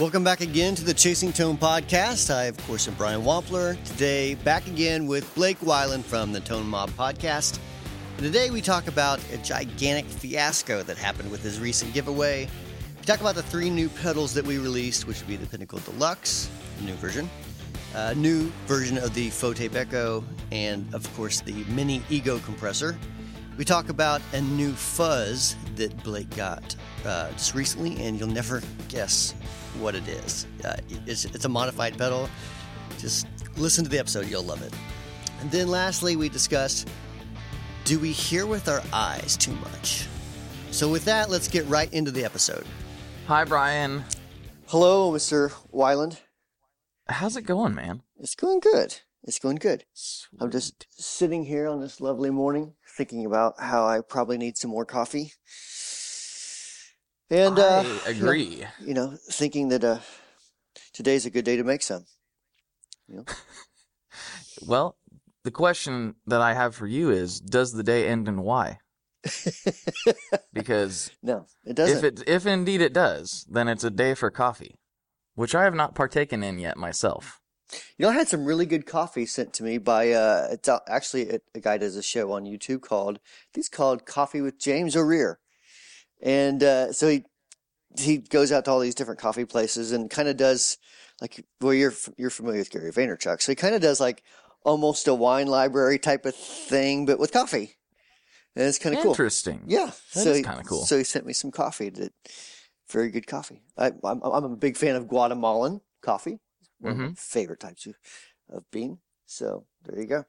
Welcome back again to the Chasing Tone podcast. I, of course, am Brian Wampler. Today, back again with Blake Wyland from the Tone Mob podcast. And today, we talk about a gigantic fiasco that happened with his recent giveaway. We talk about the three new pedals that we released, which would be the Pinnacle Deluxe, the new version, a new version of the Faux Tape Echo, and, of course, the Mini Ego compressor. We talk about a new fuzz that Blake got uh, just recently, and you'll never guess what it is. Uh, it's, it's a modified pedal. Just listen to the episode, you'll love it. And then lastly, we discussed do we hear with our eyes too much? So, with that, let's get right into the episode. Hi, Brian. Hello, Mr. Wyland. How's it going, man? It's going good. It's going good. I'm just sitting here on this lovely morning thinking about how I probably need some more coffee. And uh, I agree. You know, thinking that uh, today's a good day to make some. You know? Well, the question that I have for you is: Does the day end and why? Because no, it doesn't. if it if indeed it does, then it's a day for coffee, which I have not partaken in yet myself. You know, I had some really good coffee sent to me by uh, it's uh, actually a, a guy does a show on YouTube called he's called Coffee with James O'Rear, and uh, so he he goes out to all these different coffee places and kind of does like well you're you're familiar with Gary Vaynerchuk, so he kind of does like almost a wine library type of thing, but with coffee, and it's kind of cool. Interesting. Yeah, That so he- kinda cool. So he sent me some coffee that very good coffee. I, I'm I'm a big fan of Guatemalan coffee. One of my Mhm. favorite types of, of bean. So there you go.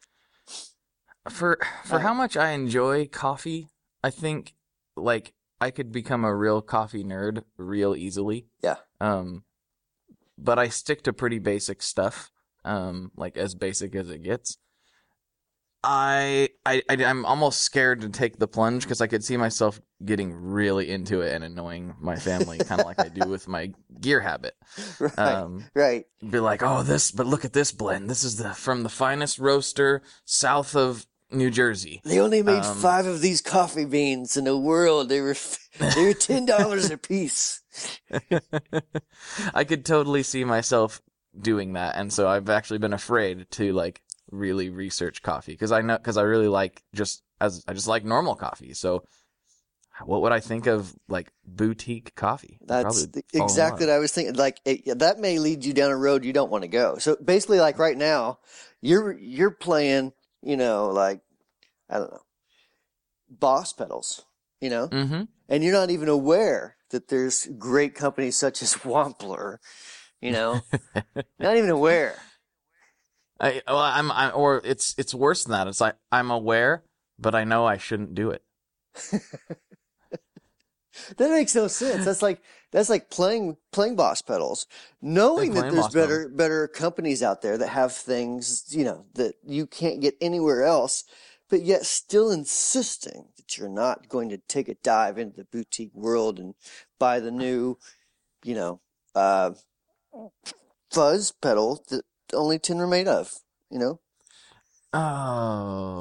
For for Uh, how much I enjoy coffee, I think like I could become a real coffee nerd real easily. Yeah. Um, but I stick to pretty basic stuff. Um, like as basic as it gets. I I I- I'm almost scared to take the plunge because I could see myself getting really into it and annoying my family, kind of like I do with my gear habit. Right. Um, right. be like, oh, this, but look at this blend. This is the from the finest roaster south of New Jersey. They only made Um, five of these coffee beans in the world. They were they were ten dollars a piece. I could totally see myself doing that, and so I've actually been afraid to like really research coffee because I know because I really like just as I just like normal coffee. So, what would I think of like boutique coffee? That's the- exactly what I was thinking. Like it, that may lead you down a road you don't want to go. So basically, like right now, you're you're playing, you know, like I don't know, boss pedals, you know, Mhm. and you're not even aware that there's great companies such as Wampler, you know, not even aware. I well, I'm I'm, or it's it's worse than that. It's like I'm aware, but I know I shouldn't do it. That makes no sense. That's like that's like playing playing boss pedals, knowing that there's better better companies out there that have things you know that you can't get anywhere else, but yet still insisting that you're not going to take a dive into the boutique world and buy the new, you know, uh, fuzz pedal that only tin are made of. You know, Oh,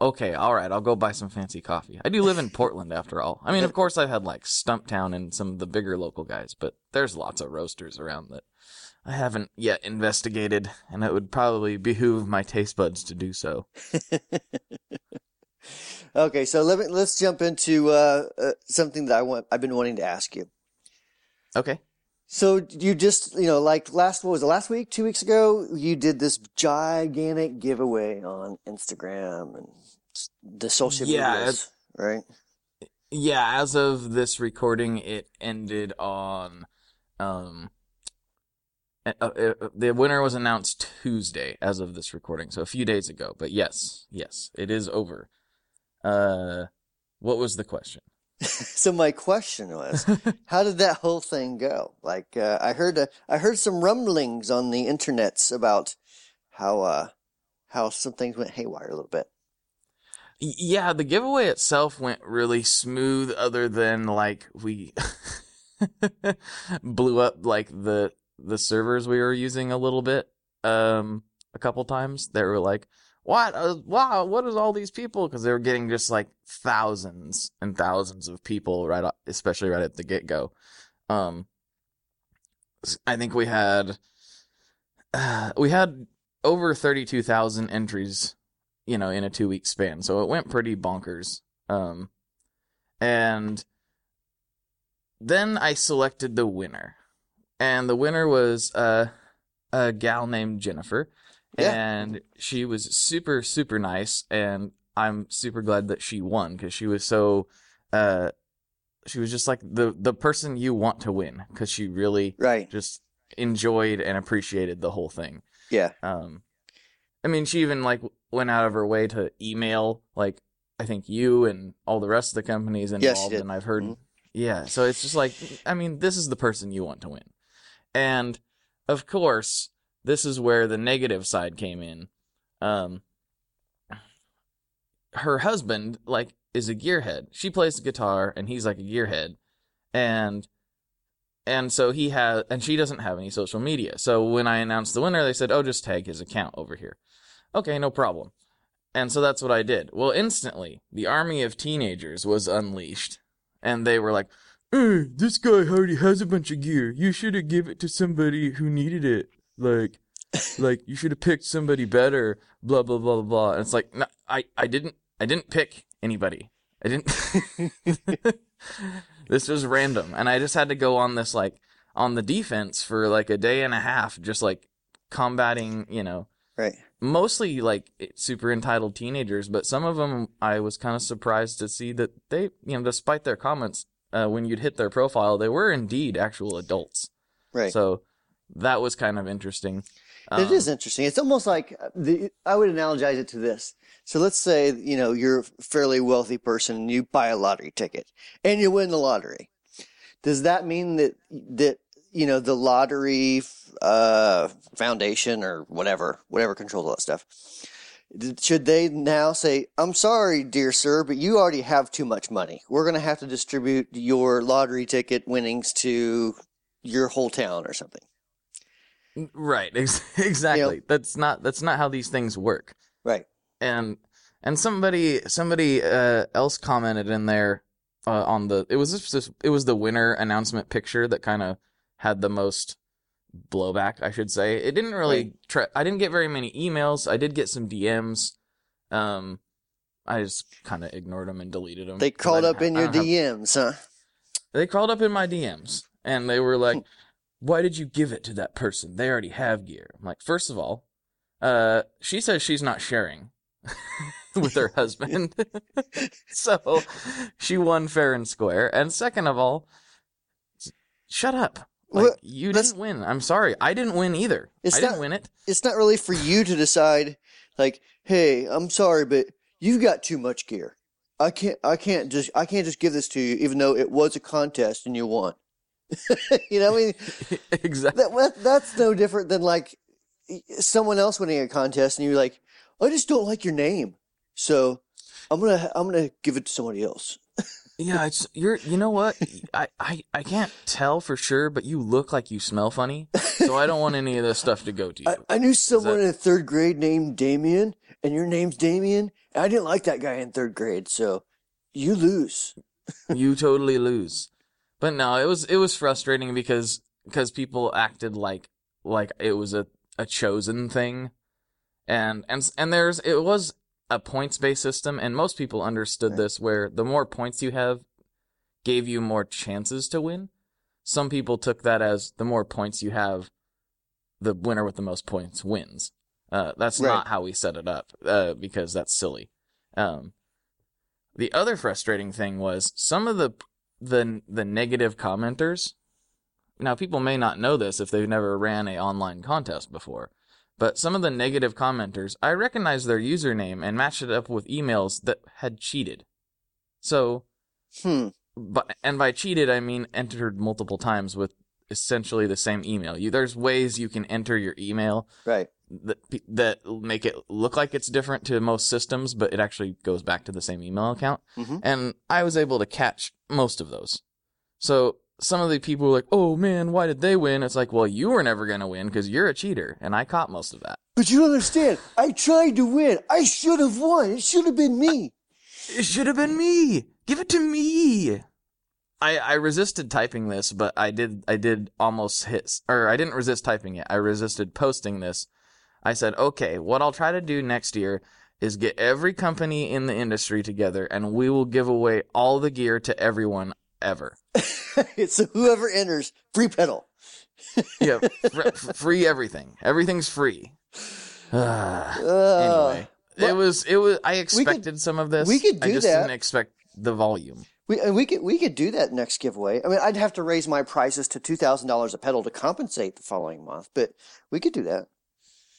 okay, all right. I'll go buy some fancy coffee. I do live in Portland, after all. I mean, of course, I've had like Stumptown and some of the bigger local guys, but there's lots of roasters around that I haven't yet investigated, and it would probably behoove my taste buds to do so. Okay, so let me let's jump into uh, uh, something that I want. I've been wanting to ask you. Okay. So you just, you know, like last, what was it, last week, two weeks ago, you did this gigantic giveaway on Instagram and the social Yeah, medias, right? Yeah, as of this recording, it ended on. Um, uh, uh, uh, the winner was announced Tuesday, as of this recording, so a few days ago. But yes, yes, it is over. Uh, what was the question? So my question was, how did that whole thing go? Like, uh, I heard, a, I heard some rumblings on the internets about how, uh, how some things went haywire a little bit. Yeah, the giveaway itself went really smooth, other than like we blew up like the the servers we were using a little bit um a couple times. They were like, "What? Uh, wow! What is all these people?" Because they were getting just like thousands and thousands of people right, especially right at the get go. Um, I think we had uh, we had over thirty two thousand entries, you know, in a two week span. So it went pretty bonkers. Um, and then I selected the winner, and the winner was uh, a gal named Jennifer, Yeah. and she was super super nice, and I'm super glad that she won because she was so. Uh, she was just like the the person you want to win because she really Right. just enjoyed and appreciated the whole thing. Yeah. Um, I mean, she even like went out of her way to email like I think you and all the rest of the companies Yes, involved, did. and I've heard, Mhm. yeah. So it's just like, I mean, this is the person you want to win, and of course, this is where the negative side came in. Um, her husband like is a gearhead. She plays the guitar, and he's like a gearhead, and and so he has and she doesn't have any social media. So when i announced the winner they said oh just tag his account over here. Okay no problem. And so that's what i did. Well instantly the army of teenagers was unleashed. And they were like hey, this guy already has a bunch of gear. You should have give it to somebody who needed it like like you should have picked somebody better blah blah blah blah blah. And it's like no, i i didn't i didn't pick anybody. I didn't this was random. And i just had to go on this like on the defense for like a day and a half just like combating you know. Right. mostly like super entitled teenagers but some of them i was kind of surprised to see that they you know despite their comments uh, when you'd hit their profile they were indeed actual adults. Right. so that was kind of interesting it Um, is interesting. It's almost like the. I would analogize it to this. So let's say you know you're a fairly wealthy person and you buy a lottery ticket and you win the lottery. Does that mean that that you know the lottery uh, foundation or whatever whatever controls all that stuff? Should they now say, "I'm sorry, dear sir, but you already have too much money. We're going to have to distribute your lottery ticket winnings to your whole town or something." Right ex- exactly. That's not that's not how these things work. Right. and and somebody somebody uh, else commented in there uh, on the it was just, it was the winner announcement picture that kind of had the most blowback I should say. It didn't really try I didn't get very many emails. I did get some DMs um I just kind of ignored them and deleted them They called up in your DMs, huh? they crawled up in my DMs and they were like, "Why did you give it to that person? They already have gear." I'm like, first of all, uh, she says she's not sharing with her husband, so she won fair and square. And second of all, shut up. Like Well, you didn't win. I'm sorry. I didn't win either. It's I didn't not- win it. It's not really for you to decide, like, hey, I'm sorry, but you've got too much gear. I can't, I can't just, I can't just give this to you, even though it was a contest and you won. you know, what I mean, exactly. that, that that's no different than like someone else winning a contest and you're like, I just don't like your name, so I'm gonna, I'm gonna give it to somebody else. Yeah, it's you're. You know what? I, I I can't tell for sure, but you look like you smell funny, so I don't want any of this stuff to go to you. I, I knew someone that- in third grade named Damien, and your name's Damien. I didn't like that guy in third grade, so you lose. you totally lose. But no, it was it was frustrating because because people acted like like it was a a chosen thing, and and and there's it was a points based system, and most people understood Right. this where the more points you have, gave you more chances to win. Some people took that as the more points you have, the winner with the most points wins. Uh, that's Right. not how we set it up, uh, because that's silly. Um, the other frustrating thing was some of the the the negative commenters. Now, people may not know this if they've never ran a online contest before, but some of the negative commenters, I recognized their username and matched it up with emails that had cheated. So, Hmm. but and by cheated I mean entered multiple times with essentially the same email. You there's ways you can enter your email Right. that that make it look like it's different to most systems, but it actually goes back to the same email account. Mhm. And I was able to catch most of those. So some of the people were like, "Oh man, why did they win?" It's like, "Well, you were never gonna win because you're a cheater," and I caught most of that. But you understand. I tried to win. I should have won. It should have been me. It should have been me. Give it to me. I, I resisted typing this, but I did I did almost hit or I didn't resist typing it. I resisted posting this. I said, okay, what I'll try to do next year is get every company in the industry together, and we will give away all the gear to everyone ever. so whoever enters, free pedal. yeah, fr- free everything. Everything's free. Uh, anyway, but- it was it was. I expected some of this. we could do that. I just that. didn't expect the volume. We and we could we could do that next giveaway. I mean, I'd have to raise my prices to two thousand dollars a pedal to compensate the following month, but we could do that.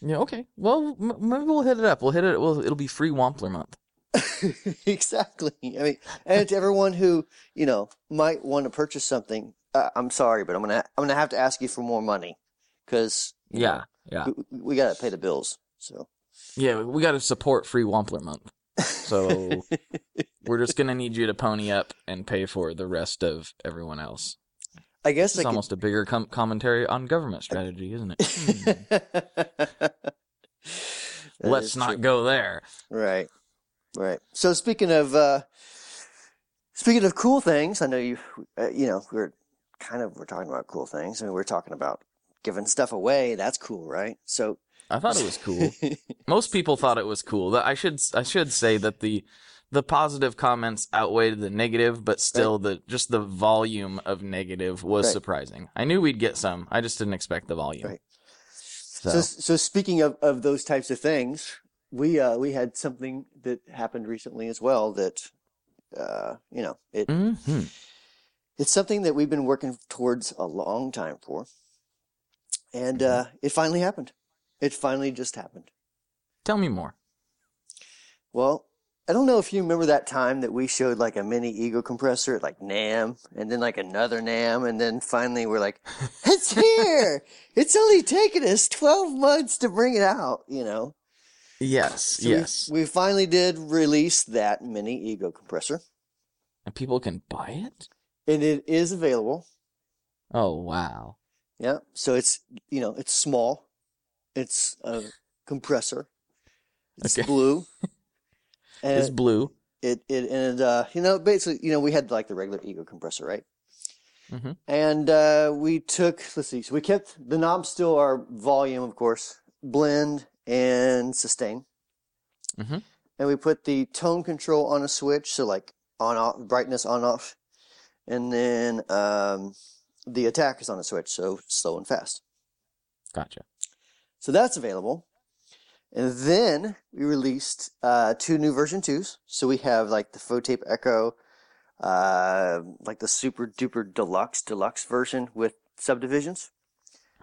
Yeah. Okay. Well, m- maybe we'll hit it up. We'll hit it. Well, it'll be free Wampler month. exactly. I mean, and to everyone who you know might want to purchase something, uh, I'm sorry, but I'm gonna I'm gonna have to ask you for more money because Yeah. Yeah. we, we got to pay the bills. So Yeah. We got to support free Wampler month. So we're just gonna need you to pony up and pay for the rest of everyone else. I guess It's could- almost a bigger com- commentary on government strategy, isn't it? Let's not true. go there. Right, right. So speaking of uh, speaking of cool things, I know you uh, you know we're kind of we're talking about cool things. I mean, we're talking about giving stuff away. That's cool, right? So I thought it was cool. Most people thought it was cool. I should I should say that the the positive comments outweighed the negative, but still the just the volume of negative was Right. surprising. I knew we'd get some. I just didn't expect the volume. Right. So, So, so speaking of, of those types of things, we uh, we had something that happened recently as well that uh, you know it Mhm. it's something that we've been working towards a long time for, and uh, it finally happened. It finally just happened. tell me more. Well, I don't know if you remember that time that we showed like a mini ego compressor at like NAMM and then like another NAMM and then finally we're like, it's here. it's only taken us 12 months to bring it out, you know? Yes, So we- yes. We, finally did release that mini ego compressor and people can buy it. and it is available. Oh wow. Yeah. So it's, you know, it's small. It's a compressor. It's Okay. blue. And It's blue. it it and uh you know basically you know we had like the regular ego compressor right Mhm. and uh we took let's see so we kept the knobs still are volume of course blend and sustain Mhm. and we put the tone control on a switch so like on off brightness on off and then um the attack is on a switch so slow and fast Gotcha. so that's available. And then we released uh, two new version twos. So we have like the Faux Tape Echo, uh, like the super duper deluxe deluxe version with subdivisions,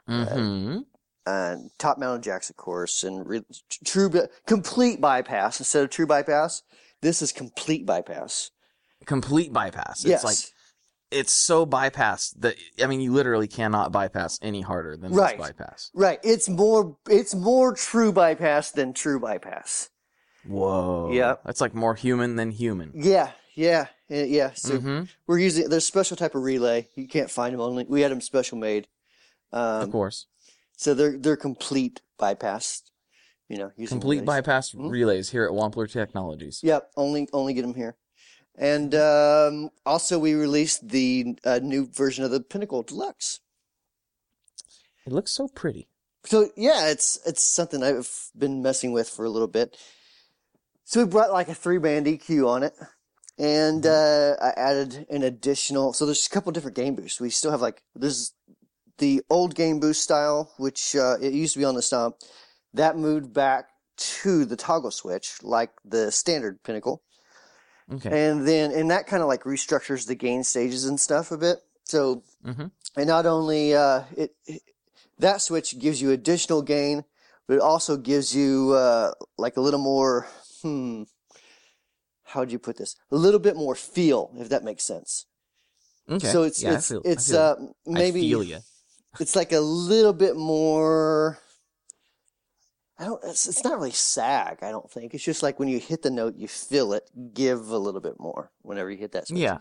Mm-hmm. and top mounted jacks, of course, and re- true complete bypass instead of true bypass. This is complete bypass. Complete bypass. It's yes, like it's so bypassed that I mean you literally cannot bypass any harder than Right. this bypass. right. It's more. It's more true bypass than true bypass. Whoa. Yeah. That's like more human than human. Yeah, yeah, yeah. So hmm We're using there's a special type of relay. You can't find them only. We had them special made. of Um, course. so they're they're complete bypass. You know, using Complete relays. bypass Mhm. relays here at Wampler Technologies. Yep, only only get them here. And um, also, we released the uh, new version of the Pinnacle Deluxe. It looks so pretty. So yeah, it's it's something I've been messing with for a little bit. So we brought like a three band EQ on it, and uh, I added an additional. So there's a couple different gain boosts. We still have like there's the old gain boost style, which uh, it used to be on the stomp. That moved back to the toggle switch, like the standard Pinnacle, Okay. and then and that kind of like restructures the gain stages and stuff a bit. So Mhm. and not only uh, it, it that switch gives you additional gain, but it also gives you uh, like a little more. Hmm. How would you put this? A little bit more feel, if that makes sense. Okay. So it's yeah, it's feel- it's uh maybe feel it's like a little bit more. I don't. It's, it's not really sag. I don't think it's just like when you hit the note, you feel it give a little bit more whenever you hit that switch. Yeah.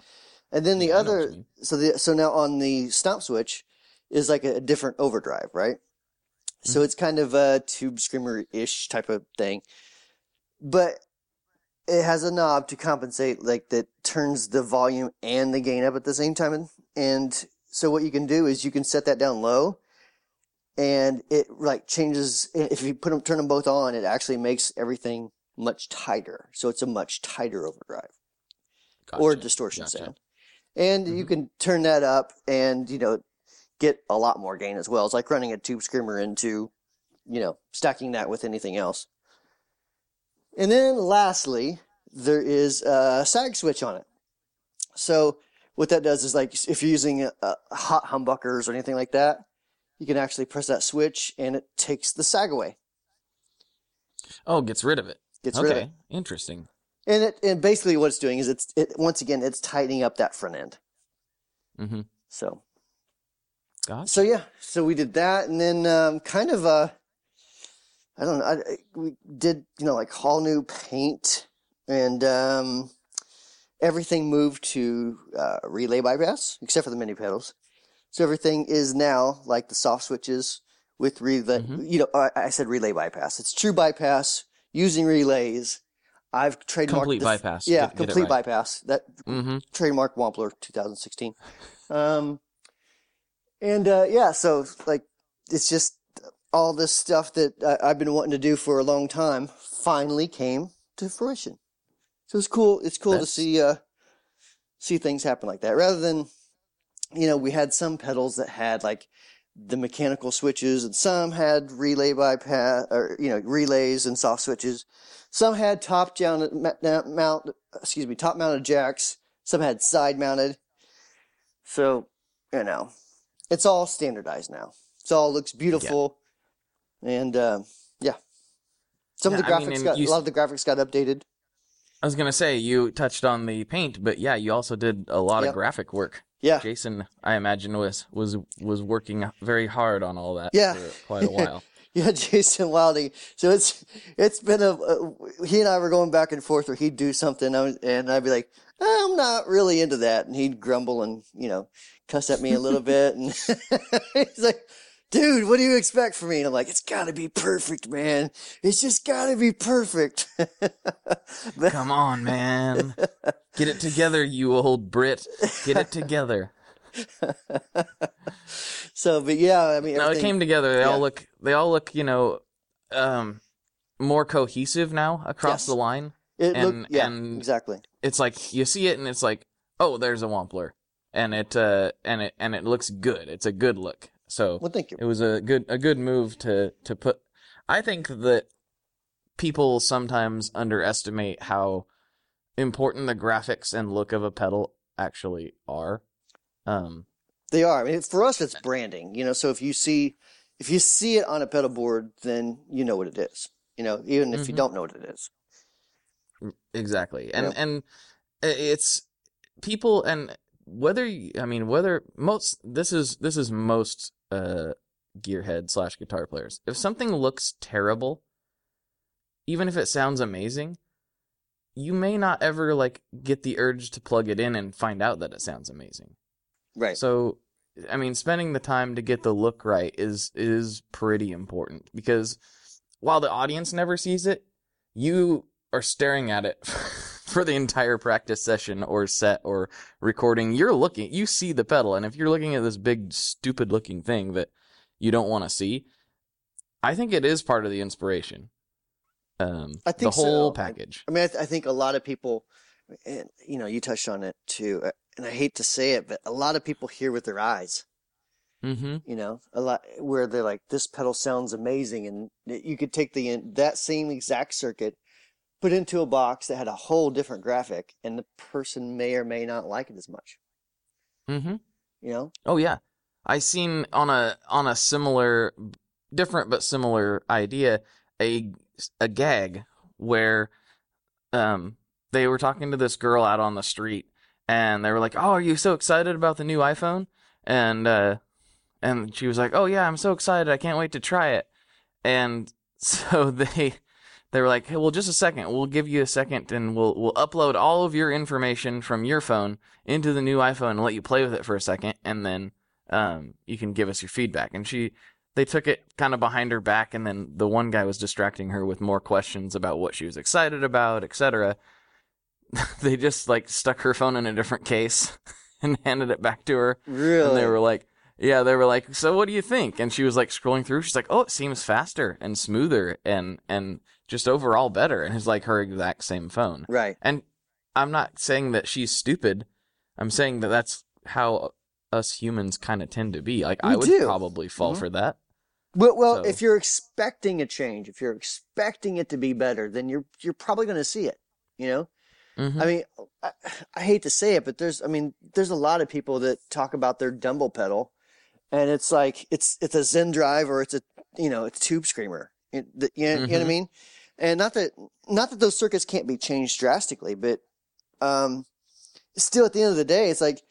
And then the Yeah, I know what other, so the so now on the stomp switch is like a, different overdrive, right? So Mm-hmm. it's kind of a tube screamer ish type of thing. But it has a knob to compensate, like that turns the volume and the gain up at the same time. And, and so what you can do is you can set that down low, and it like changes. If you put them, turn them both on, it actually makes everything much tighter. So it's a much tighter overdrive or distortion gotcha. sound. And you Mhm. can turn that up and, you know, get a lot more gain as well. It's like running a tube screamer into, you know, stacking that with anything else. And then lastly, there is a sag switch on it. So what that does is like if you're using uh, hot humbuckers or anything like that, you can actually press that switch and it takes the sag away. Oh, gets rid of it. Gets okay, rid of it. interesting. And it and basically what it's doing is it's it once again it's tightening up that front end. Mm-hmm. So Gotcha. so yeah, so we did that, and then um, kind of uh, I don't know, I, we did you know like all new paint, and um, everything moved to uh, relay bypass except for the mini pedals. So everything is now like the soft switches with relay. Mhm. You know, I, I said relay bypass. It's true bypass using relays. I've trademarked Complete the- bypass. Yeah, Get- get complete right. bypass. That Mm-hmm. trademark Wampler 2016. Um, and uh, yeah, so like it's just all this stuff that I, I've been wanting to do for a long time finally came to fruition. So it's cool. It's cool to see uh, see things happen like that. Rather than you know, we had some pedals that had like the mechanical switches, and some had relay bypass or you know relays and soft switches. Some had top down mount, excuse me, top mounted jacks. Some had side mounted. So, you know, it's all standardized now. It all looks beautiful. And, um, yeah. Some of Yeah, the I mean, graphics got, you a lot of the graphics got updated. I was gonna say you touched on the paint, but yeah, you also did a lot Yep. of graphic work. Yeah. Jason, I imagine was was was working very hard on all that Yeah. for quite a while. Yeah, Jason Wilding. So it's it's been a, a he and I were going back and forth where he'd do something and I'd be like, eh, I'm not really into that, and he'd grumble and you know cuss at me a little bit, and he's like, dude, what do you expect from me? And I'm like, it's got to be perfect, man. It's just got to be perfect. Come on, man. Get it together, you old Brit. Get it together. so, but yeah, I mean, No, it came together. They yeah. all look they all look, you know, um more cohesive now across Yes. the line. it and- looked, yeah, and- exactly. It's like you see it and it's like, "Oh, there's a Wampler." And it uh and it and it looks good. It's a good look. So Well, thank you. it was a good a good move to to put I think that people sometimes underestimate how important the graphics and look of a pedal actually are. Um They are. I mean, for us, it's branding. You know, so if you see if you see it on a pedal board, then you know what it is. You know, even if you Mhm. don't know what it is. exactly. And and it's people and whether I mean whether most this is this is most uh gearhead slash guitar players. If something looks terrible, even if it sounds amazing, you may not ever like get the urge to plug it in and find out that it sounds amazing. Right. So, I mean, spending the time to get the look right is is pretty important because while the audience never sees it, you are staring at it for the entire practice session or set or recording. You're looking, you see the pedal, and if you're looking at this big stupid looking thing that you don't want to see, I think it is part of the inspiration. Um, I think the whole so. package. I mean, I, th- I think a lot of people, and you know, you touched on it too. uh, And I hate to say it, but a lot of people hear with their eyes. Mm-hmm. You know, a lot where they're like, "This pedal sounds amazing," and you could take the that same exact circuit, put into a box that had a whole different graphic, and the person may or may not like it as much. Mm-hmm. You know, Oh yeah, I seen on a on a similar, different but similar idea a a gag where, um, they were talking to this girl out on the street, and they were like, "Oh, are you so excited about the new iPhone?" And uh, and she was like, "Oh yeah, I'm so excited! I can't wait to try it." And so they they were like, "Hey, well, just a second. We'll give you a second, and we'll we'll upload all of your information from your phone into the new iPhone and let you play with it for a second, and then um, you can give us your feedback." And she they took it kind of behind her back, and then the one guy was distracting her with more questions about what she was excited about, etc. they just like stuck her phone in a different case and handed it back to her. Really? And they were like, yeah, they were like, so what do you think? And she was like scrolling through. She's like, oh, it seems faster and smoother and and just overall better. And it's like her exact same phone. right. And I'm not saying that she's stupid. I'm saying that that's how us humans kind of tend to be. Like I would do. probably fall Mhm. for that. Well, well, So- if you're expecting a change, if you're expecting it to be better, then you're you're probably going to see it. You know, Mhm. I mean, I, I hate to say it, but there's, I mean, there's a lot of people that talk about their Dumble pedal, and it's like it's it's a Zen Drive or it's a you know it's a Tube Screamer. It, the, you, know, you know what I Mhm. mean? And not that not that those circuits can't be changed drastically, but um, still at the end of the day, it's like.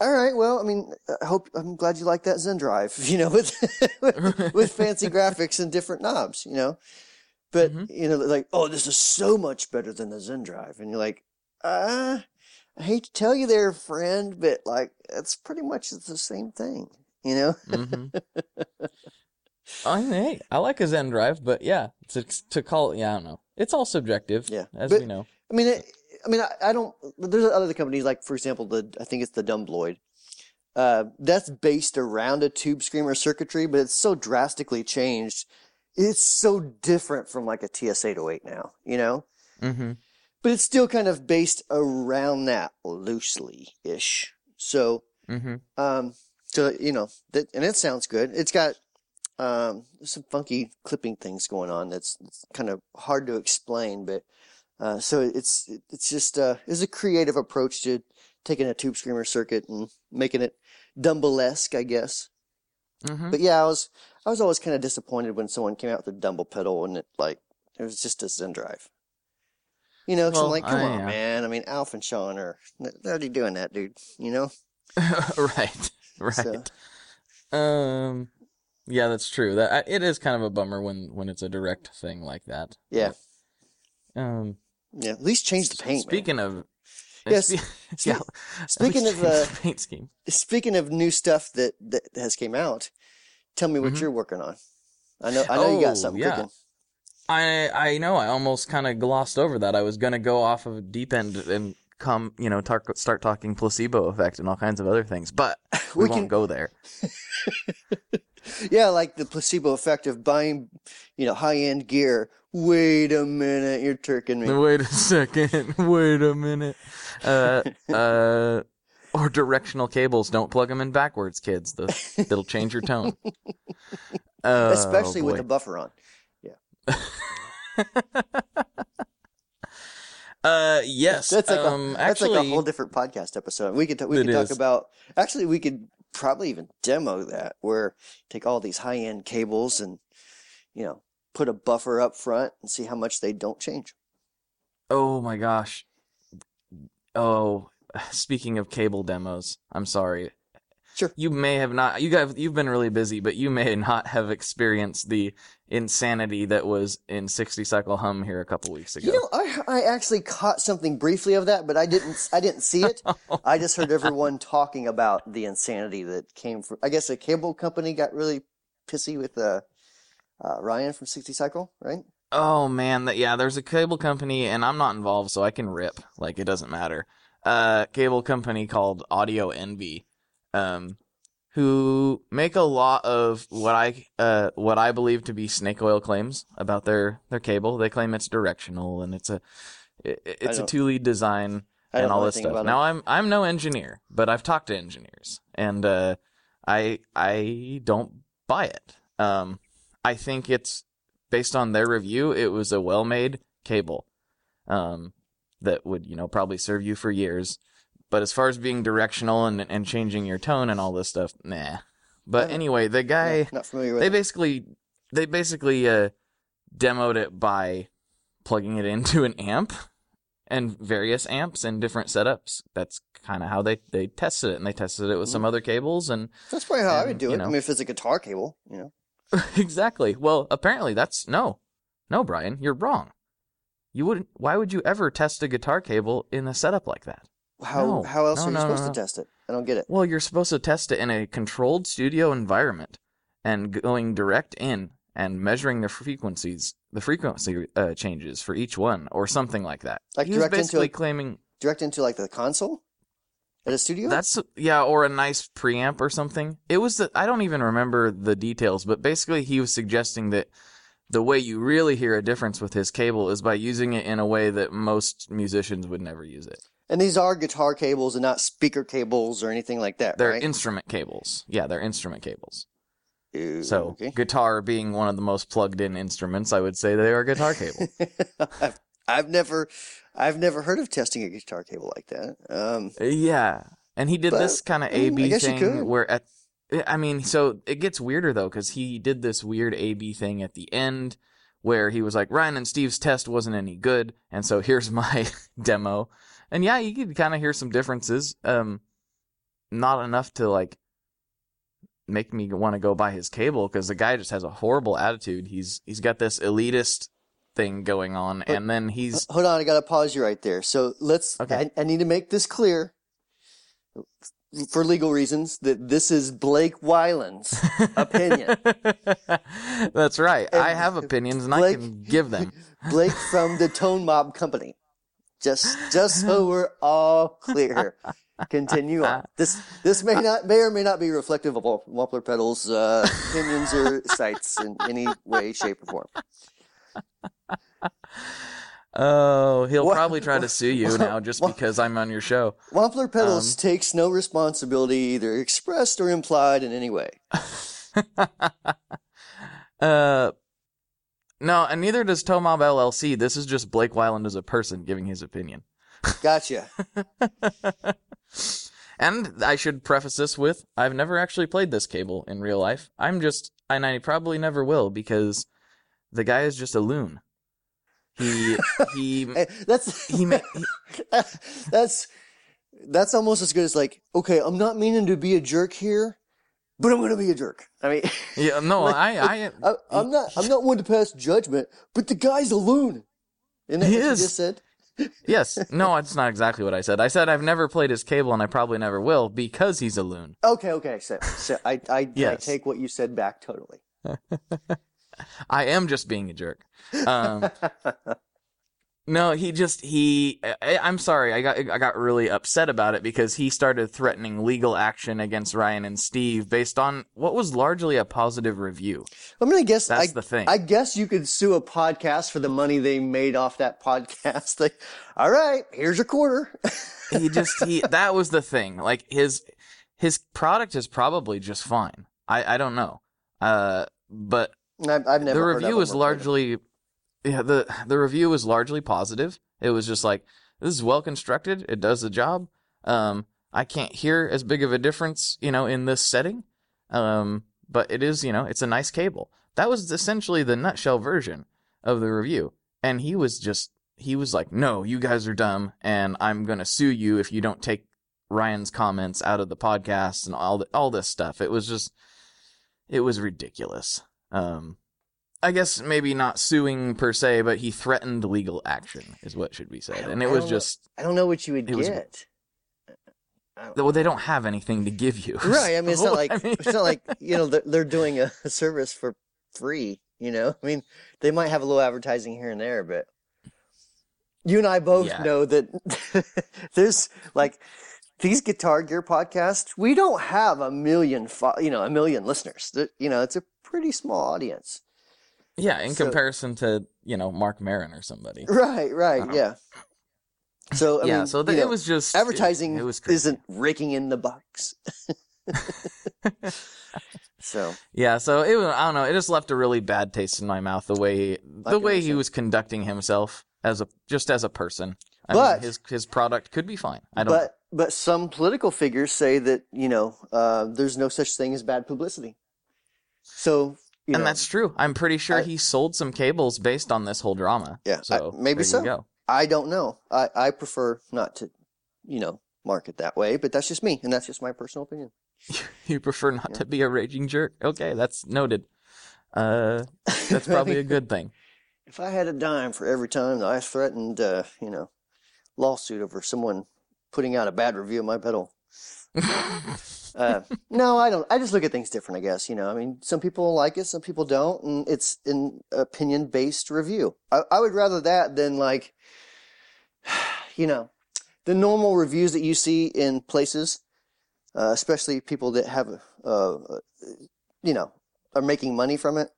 All right. Well, I mean, I hope I'm glad you like that Zen Drive. You know, with with, with fancy graphics and different knobs. You know, but Mhm. you know, like, oh, this is so much better than the Zen Drive, and you're like, uh, I hate to tell you, there, friend, but like, it's pretty much the same thing. You know? hmm I mean, hey, I like a Zen drive, but yeah, to to call it, yeah, I don't know. It's all subjective, Yeah, as but- we know. I mean, it, I mean, I, I don't. There's other companies like, for example, the I think it's the Dumbloid. Uh, that's based around a tube screamer circuitry, but it's so drastically changed. It's so different from like a TS808 now, you know. Mm-hmm. But it's still kind of based around that loosely ish. So, Mm-hmm. um, so you know, that, and it sounds good. It's got um there's some funky clipping things going on. That's, that's kind of hard to explain, but uh, so it's it's just uh, it's a creative approach to taking a tube screamer circuit and making it Dumble-esque, I guess. Mm-hmm. But yeah, I was I was always kind of disappointed when someone came out with a Dumble pedal and it like it was just a Zen drive. You know, 'cause I'm like, come I, on, uh, man. I mean, Alf and Sean are they're already doing that, dude. You know, right, right. So- Um, yeah, that's true. That it is kind of a bummer when when it's a direct thing like that. yeah, Um, yeah. At least change the paint. man. speaking of, Yes, spe- spe- yeah, speaking of, uh, the paint scheme. Speaking of new stuff that that has came out, tell me what Mhm. you're working on. I know I know you Oh, got something yeah. cooking. I I know. I almost kind of glossed over that. I was gonna go off of a deep end and come, you know, tar- start talking placebo effect and all kinds of other things, but we, We won't can- go there. Yeah, like the placebo effect of buying, you know, high end gear. Wait a minute, you're turking me. Wait a second. Wait a minute. Uh, uh, or directional cables. Don't plug them in backwards, kids. The, it'll change your tone. Oh, Especially with the buffer on. Yeah. Uh, yes. That's like um, a that's actually, like a whole different podcast episode. We could t- we could talk is. about actually we could probably even demo that where take all these high end cables and you know put a buffer up front and see how much they don't change. oh my gosh. Oh, speaking of cable demos, I'm sorry. Sure. You may have not. You guys, you've been really busy, but you may not have experienced the insanity that was in 60 cycle hum here a couple weeks ago. You know, I I actually caught something briefly of that, but I didn't I didn't see it. I just heard everyone talking about the insanity that came from. I guess a cable company got really pissy with uh, uh, Ryan from 60 Cycle, right? Oh man, that yeah, there's a cable company and I'm not involved so I can rip. Like it doesn't matter. Uh cable company called Audio Envy. Um who make a lot of what I uh what I believe to be snake oil claims about their their cable. They claim it's directional and it's a it, it's a two lead design and all this stuff. Now it. I'm I'm no engineer, but I've talked to engineers and uh I I don't buy it. Um I think it's based on their review, it was a well-made cable. Um that would, you know, probably serve you for years. But as far as being directional and and changing your tone and all this stuff, nah. But Uh, anyway, the guy Yeah, not familiar with they it. basically they basically uh demoed it by plugging it into an amp and various amps and different setups that's kind of how they they tested it and they tested it with some other cables and That's probably how I would and, do you it. I mean, if it's a guitar cable, you know. exactly well apparently that's no no brian you're wrong you wouldn't why would you ever test a guitar cable in a setup like that How No. how else No, are you no, supposed to test it? I don't get it. well you're supposed to test it in a controlled studio environment and going direct in and measuring the frequencies the frequency uh, changes for each one or something like that. Like he was direct into basically a- claiming Direct into like the console at a studio. that's yeah, or a nice preamp or something. It was the, I don't even remember the details, but basically he was suggesting that the way you really hear a difference with his cable is by using it in a way that most musicians would never use it. And these are guitar cables and not speaker cables or anything like that, They're right? instrument cables. Yeah, they're instrument cables. Ooh, So okay. guitar being one of the most plugged in instruments, I would say they are guitar cable. I've, I've never, I've never heard of testing a guitar cable like that. Um, yeah, and he did But, this kind of AB mean, I A B guess you could. thing where at I mean, so it gets weirder though because he did this weird A B thing at the end where he was like Ryan and Steve's test wasn't any good, and so here's my demo, and yeah, you could kind of hear some differences. Um, not enough to like make me want to go buy his cable because the guy just has a horrible attitude. He's he's got this elitist thing going on, and then he's hold on, I got to pause you right there. So let's. Okay. I, I need to make this clear, for legal reasons, that this is Blake Wyland's opinion. That's right. I have opinions and I can give them. Blake from the Tone Mob Company. Just, just so we're all clear. Continue on. This, this may not, may or may not be reflective of Wampler Pedals' uh, opinions or sites in any way, shape, or form. Oh, he'll What- probably try to sue you now just because I'm on your show. Wampler Pedals Um, takes no responsibility, either expressed or implied, in any way. uh, no, and neither does Tone Mob LLC. This is just Blake Wyland as a person giving his opinion. Gotcha. And I should preface this with I've never actually played this cable in real life. I'm just, and I probably never will because the guy is just a loon. He, he, that's he, ma- that's that's almost as good as like, okay, I'm not meaning to be a jerk here, but I'm going to be a jerk. I mean, yeah, no, I, I, I, I'm not I'm not one to pass judgment, but the guy's a loon. Isn't He is. just said? Yes. No, that's not exactly what I said. I said I've never played his cable and I probably never will because he's a loon. Okay, okay. So, so I I, I Yes. take what you said back totally. I am just being a jerk. Um, no, he just he. I, I'm sorry. I got I got really upset about it because he started threatening legal action against Ryan and Steve based on what was largely a positive review. I'm gonna guess. That's I, the thing. I guess you could sue a podcast for the money they made off that podcast. Like, all right, here's your quarter. he just he that was the thing. Like his his product is probably just fine. I I don't know. Uh, but I've, I've never. the review them was or played them. largely yeah the the review was largely positive. It was just like this is well constructed. It does the job. Um i can't hear as big of a difference you know in this setting. Um but it is you know it's a nice cable. That was essentially the nutshell version of the review. And he was just he was like no you guys are dumb and i'm going to sue you if you don't take ryan's comments out of the podcast and all the, all this stuff. It was just it was ridiculous um I guess maybe not suing per se, but he threatened legal action, is what should be said. And it was just, I don't know what you would was- get. I well, they don't have anything to give you. Right. I mean, it's not like I mean- it's not like you know they're, they're doing a, a service for free. You know, I mean, they might have a little advertising here and there, but you and I both Yeah. know that there's like these Guitar Gear podcasts. We don't have a million, fo- you know, a million listeners. That- You know, it's a pretty small audience. yeah, in So- comparison to, you know, Marc Maron or somebody. Right. Right. Yeah. So I yeah, mean, so you th- know, it was just advertising It, it was isn't raking in the bucks. so Yeah, so it was. I don't know. It just left a really bad taste in my mouth the way the way he was conducting himself as a just as a person. I But- mean, his his product could be fine. I don't. but but some political figures say that you know uh, there's no such thing as bad publicity. So and know, that's true. I'm pretty sure I- he sold some cables based on this whole drama. Yeah, I- So maybe so. Go. I don't know. I I prefer not to, you know, mark it that way. But that's just me, and that's just my personal opinion. You prefer not Yeah. to be a raging jerk. Okay, that's noted. Uh, that's probably a good thing. If I had a dime for every time that I threatened, uh, you know, lawsuit over someone putting out a bad review of my pedal, uh, no, I don't. I just look at things different. I guess you know. I mean, some people like it, some people don't, and it's an opinion based review. I, I would rather that than like, you know, the normal reviews that you see in places, uh, especially people that have, uh, you know, are making money from it.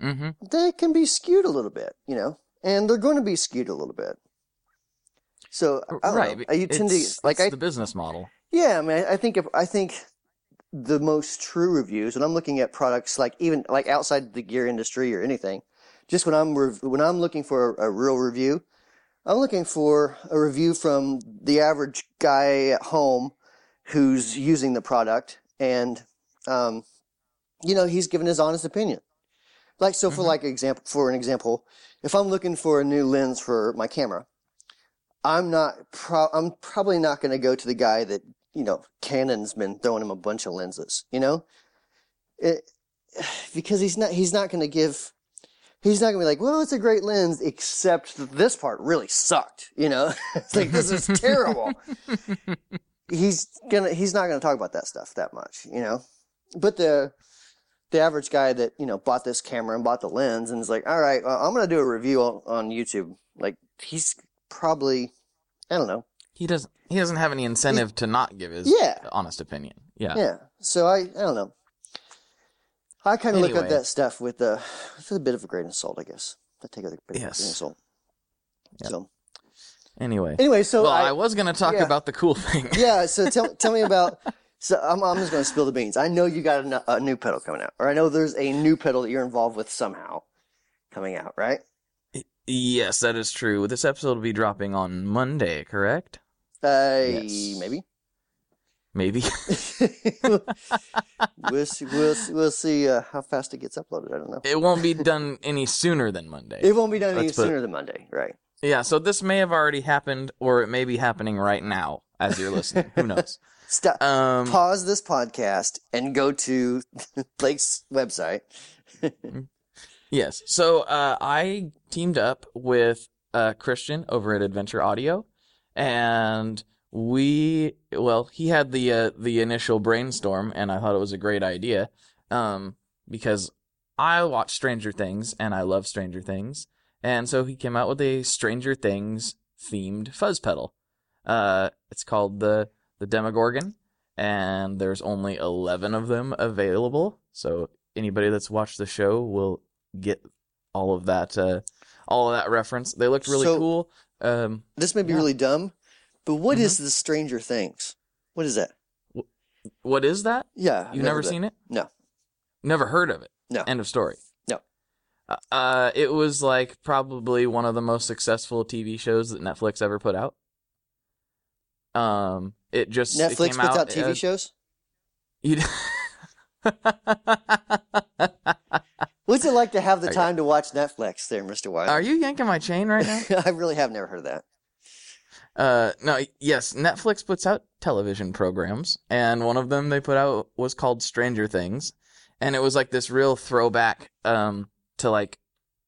Mm-hmm. They can be skewed a little bit, you know, and they're going to be skewed a little bit. So I Right. know. You tend to it's, like it's I the business model. yeah, I mean, I think if I think the most true reviews, and I'm looking at products like even like outside the gear industry or anything, just when I'm rev- when I'm looking for a, a real review, I'm looking for a review from the average guy at home who's using the product, and um, you know, he's given his honest opinion. Like so, for Mhm. like example, for an example, if I'm looking for a new lens for my camera, I'm not. Pro- I'm probably not going to go to the guy that you know Canon's been throwing him a bunch of lenses. You know, it, because he's not. He's not going to give. He's not going to be like, well, it's a great lens, except that this part really sucked. You know, it's like this is terrible. he's gonna. He's not going to talk about that stuff that much. You know, but the the average guy that you know bought this camera and bought the lens and is like, all right, well, I'm going to do a review on, on YouTube. Like he's probably, I don't know. He doesn't. He doesn't have any incentive to not give his Yeah. honest opinion. Yeah. Yeah. So I, I don't know. I kind of look at that stuff with a, with a bit of a grain of salt, I guess. I take it with a bit of a grain of salt. Yep. So Anyway. anyway, so well, I, I, was gonna talk yeah. about the cool thing. yeah. So tell tell me about. So I'm I'm just going to spill the beans. I know you got a, a new pedal coming out, or I know there's a new pedal that you're involved with somehow coming out, right? Yes, that is true. This episode will be dropping on Monday, correct? Uh, Yes. maybe. Maybe. we'll see. We'll see, we'll see uh, how fast it gets uploaded. I don't know. it won't be done any sooner than Monday. It won't be done any Let's put- sooner than Monday, right? yeah. So this may have already happened, or it may be happening right now as you're listening. Who knows? Stop. Um. Pause this podcast and go to Blake's website. Yes. So uh, I teamed up with uh, Christian over at Adventure Audio, and we well, he had the uh, the initial brainstorm, and I thought it was a great idea, um, because I watch Stranger Things and I love Stranger Things, and so he came out with a Stranger Things themed fuzz pedal. Uh, it's called the the Demogorgon, and there's only eleven of them available. So anybody that's watched the show will get all of that uh all of that reference they looked really So- cool um This may be Yeah. really dumb, but what is Mhm. the Stranger Things? What is that? what is that Yeah, you've never seen it No. never heard of it No. end of story No. uh, uh it was like probably one of the most successful tv shows that netflix ever put out um it just it Netflix came puts out uh, TV shows. you- What's it like to have the time to watch Netflix, there, Mister Wilder? are you yanking my chain right now I really have never heard of that. Uh, no, yes, Netflix puts out television programs, and one of them they put out was called Stranger Things, and it was like this real throwback, um, to like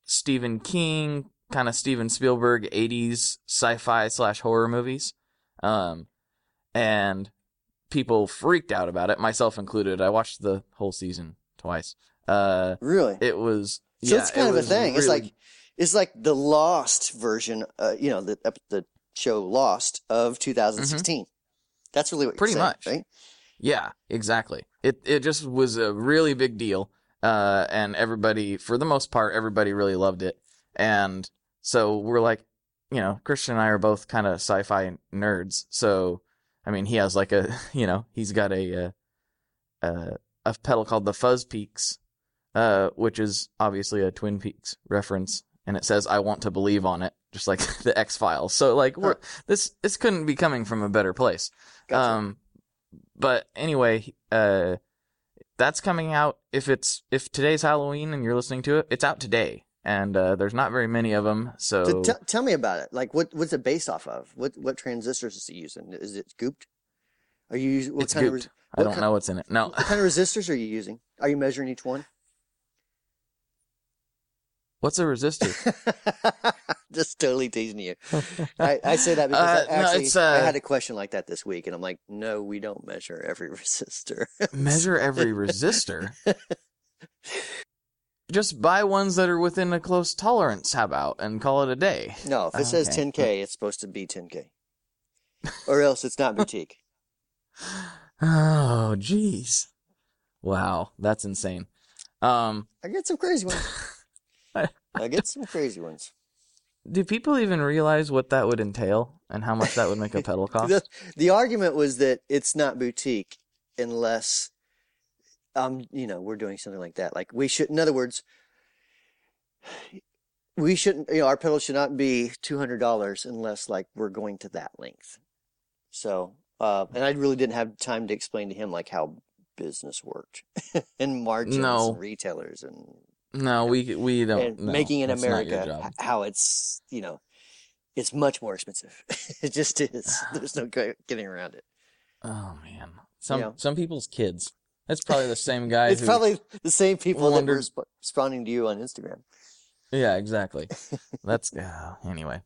Stephen King, kind of Steven Spielberg '80s sci-fi slash horror movies, um, and people freaked out about it, myself included. I watched the whole season twice. Uh, Really? it was so yeah, it's kind it of a thing. It's like it's like the Lost version. Uh, you know, the the show Lost of 2016. That's really what Mm-hmm. Pretty saying, much. right? Yeah, exactly. It it just was a really big deal, uh, and everybody, for the most part, everybody really loved it. And so we're like, you know, Christian and I are both kind of sci-fi nerds. So, I mean, he has like a, you know, he's got a uh, a, a pedal called the Fuzz Peaks, uh, which is obviously a Twin Peaks reference, and it says "I want to believe" on it, just like the X Files. So, like, we're this this couldn't be coming from a better place. Gotcha. Um, but anyway, uh, that's coming out. If it's if today's Halloween and you're listening to it, it's out today, and uh, there's not very many of them. So, So t- tell me about it. Like, what what's it based off of? What what transistors is it using? Is it gooped? Are you what it's kind of gooped. res- I don't know what's in it. No, what kind of resistors are you using? Are you measuring each one? What's a resistor? Just totally teasing you. I, I say that because Uh, I, no, actually it's, I uh, had a question like that this week, and I'm like, no, we don't measure every resistor. Measure every resistor. Just buy ones that are within a close tolerance. How about and call it a day? no, if it says 10k, it's supposed to be 10k, or else it's not boutique. Oh, jeez. Wow, that's insane. Um, I get some crazy ones. I- I get some crazy ones. do people even realize what that would entail and how much that would make a pedal cost? The, the argument was that it's not boutique unless, um, you know, we're doing something like that. Like we should, in other words, we shouldn't, you know, our pedals should not be two hundred dollars unless like we're going to that length. So, uh, and I really didn't have time to explain to him like how business worked and margins No. and retailers and, No, we we don't. no, making in that's not your America how it's you know it's much more expensive. it just is. There's no getting around it. Oh man, some Yeah. some people's kids. That's probably the same guy. It's probably the same people that were sp- responding to you on Instagram. Yeah, exactly. That's uh, anyway.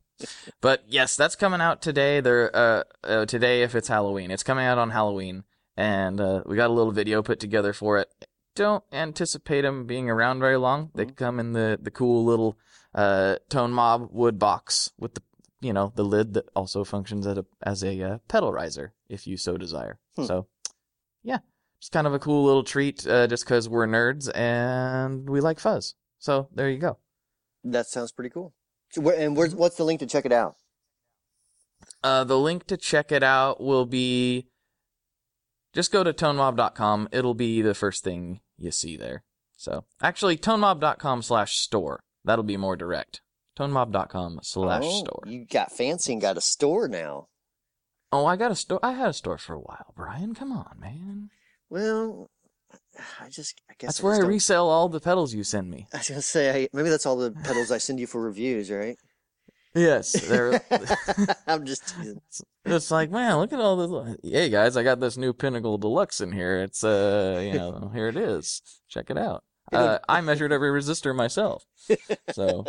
But yes, that's coming out today. There, uh, uh, today if it's Halloween, it's coming out on Halloween, and uh, we got a little video put together for it. Don't anticipate them being around very long. They Mhm. come in the the cool little uh, Tone Mob wood box with the you know the lid that also functions as a as a uh, pedal riser if you so desire. Hmm. So, yeah, just kind of a cool little treat, uh, just because we're nerds and we like fuzz. So there you go. That sounds pretty cool. So where, and where's what's the link to check it out? Uh, the link to check it out will be just go to tonemob.com. It'll be the first thing you see there. So actually, tonemob.com slash store. That'll be more direct. Tonemob.com slash oh, store. You got fancy and got a store now. Oh, I got a store. I had a store for a while, Brian. Come on, man. Well, I just I guess That's I where I don't- resell all the pedals you send me. I was gonna say I, maybe that's all the pedals I send you for reviews, right? Yes. I'm just teasing. it's like, man, look at all this. Hey guys, I got this new Pinnacle Deluxe in here. It's uh, you know, here it is. Check it out. Uh, I measured every resistor myself. So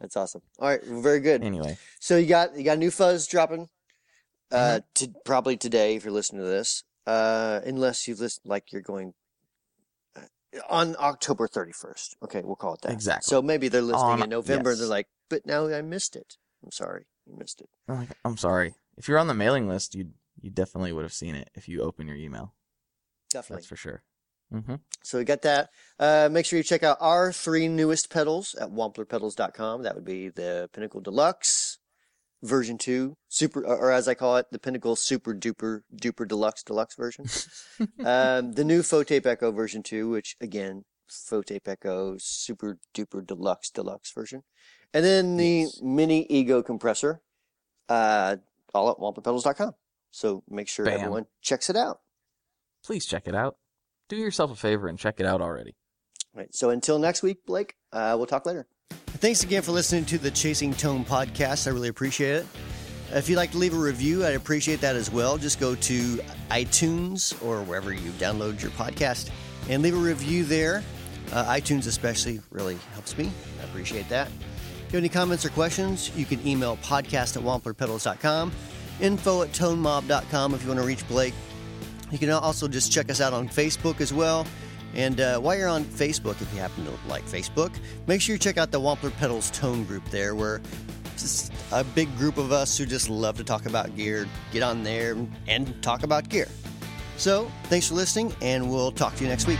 That's awesome. All right, well, very good. anyway, So you got you got new fuzz dropping, uh, Mm-hmm. to, probably today if you're listening to this. Uh, unless you've listened, like you're going uh, on October 31st. Okay, we'll call it that. Exactly. So maybe they're listening On- in November. yes. They're like, but now I missed it. I'm sorry, you missed it. I'm like, I'm sorry. If you're on the mailing list, you you definitely would have seen it if you open your email. Definitely. That's for sure. hmm So we got that. Uh, make sure you check out our three newest pedals at wamplerpedals.com. That would be the Pinnacle Deluxe version two, super, or or as I call it, the Pinnacle Super Duper Duper Deluxe Deluxe version. um, the new Faux Tape Echo version two, which again, Faux Tape Echo Super Duper Deluxe Deluxe version, and then the Yes. Mini Ego compressor, uh, all at wamplerpedals.com. So make sure Bam. everyone checks it out. Please check it out. Do yourself a favor and check it out already. Right. So until next week, Blake, uh, we'll talk later. Thanks again for listening to the Chasing Tone podcast. I really appreciate it. If you'd like to leave a review, I'd appreciate that as well. Just go to iTunes or wherever you download your podcast and leave a review there. Uh, iTunes, especially, really helps me. I appreciate that. If you have any comments or questions, you can email podcast at wamplerpedals.com, info at tonemob.com if you want to reach Blake. You can also just check us out on Facebook as well. And uh, while you're on Facebook, if you happen to like Facebook, make sure you check out the Wampler Pedals Tone group there, where just a big group of us who just love to talk about gear get on there and talk about gear. So, thanks for listening, and we'll talk to you next week.